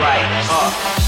right up.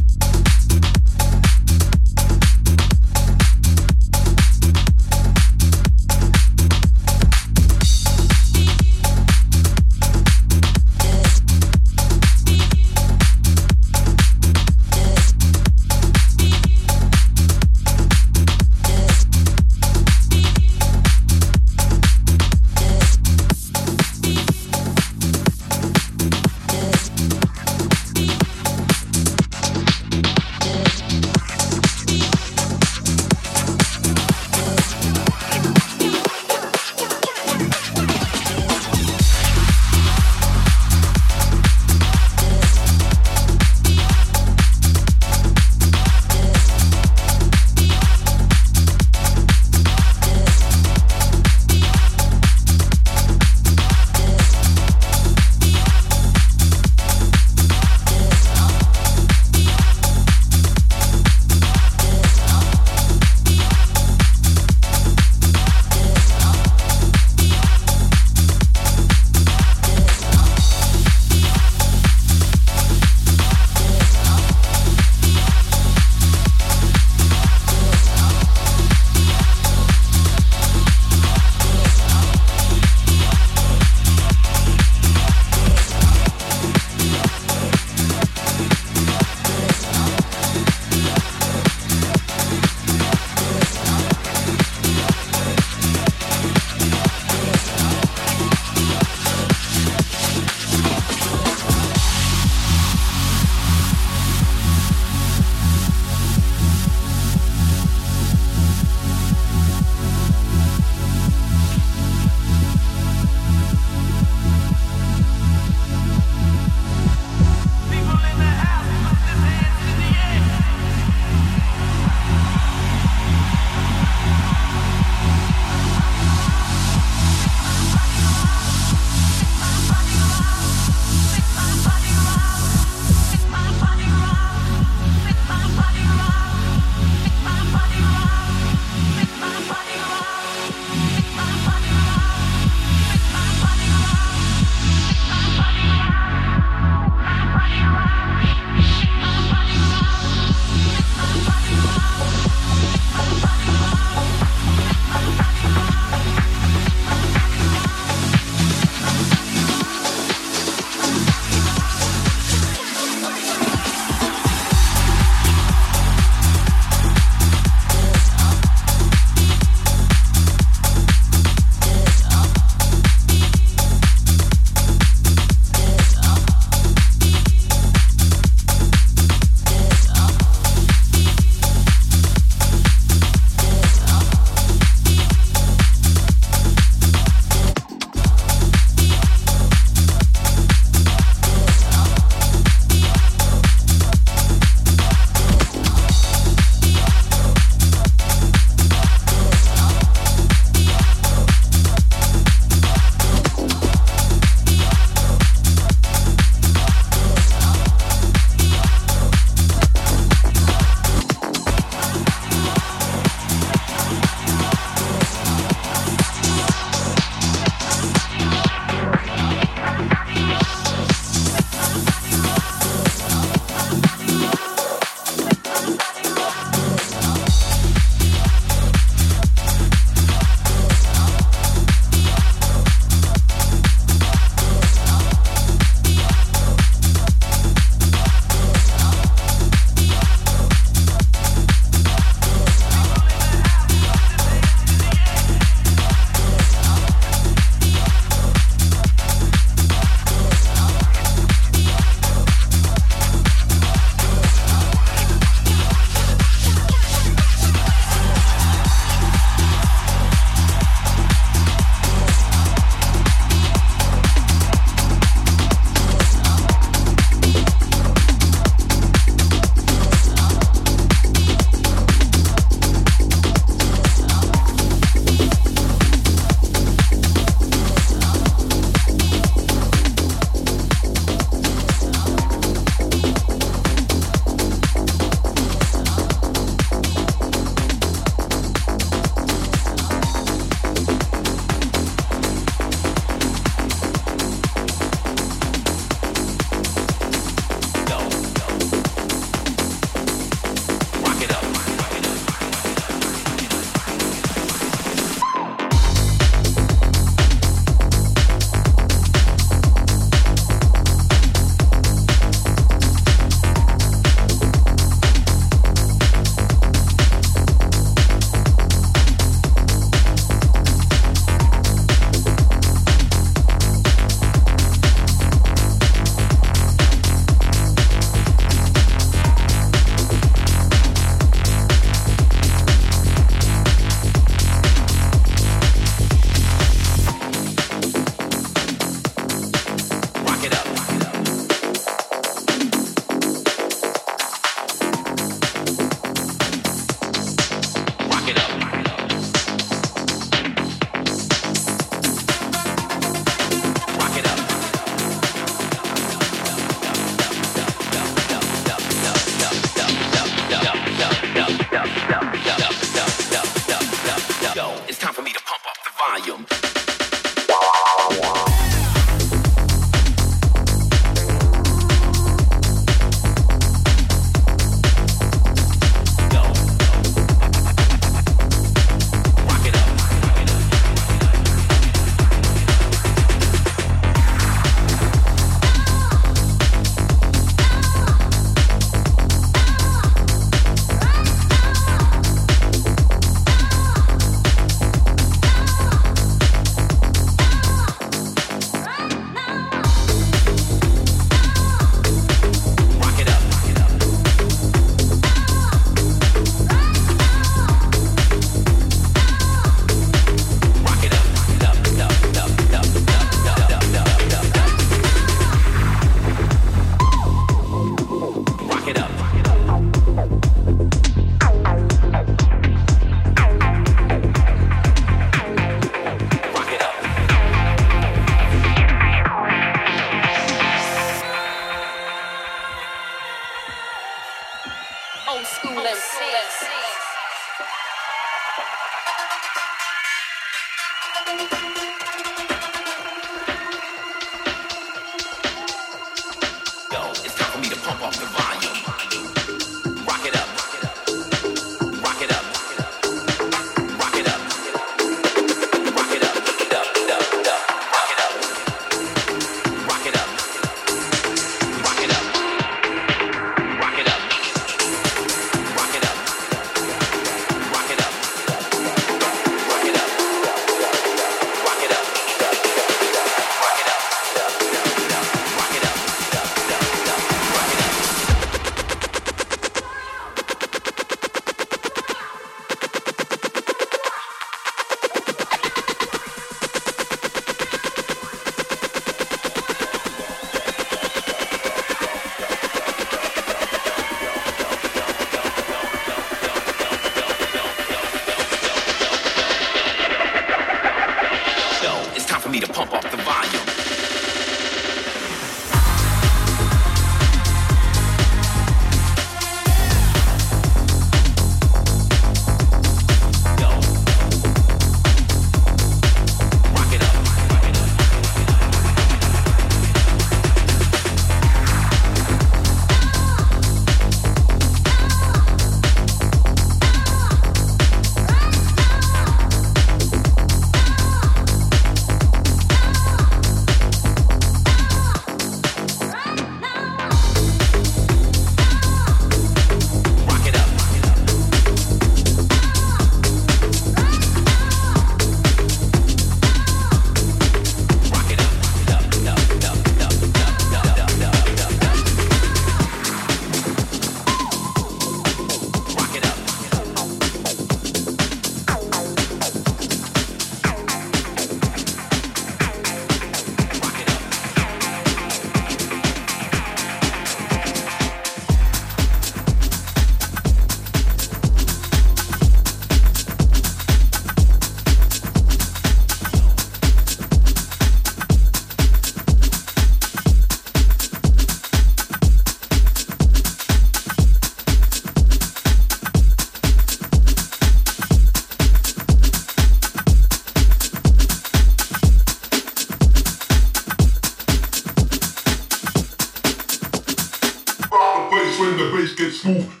get scooped.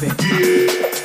bem.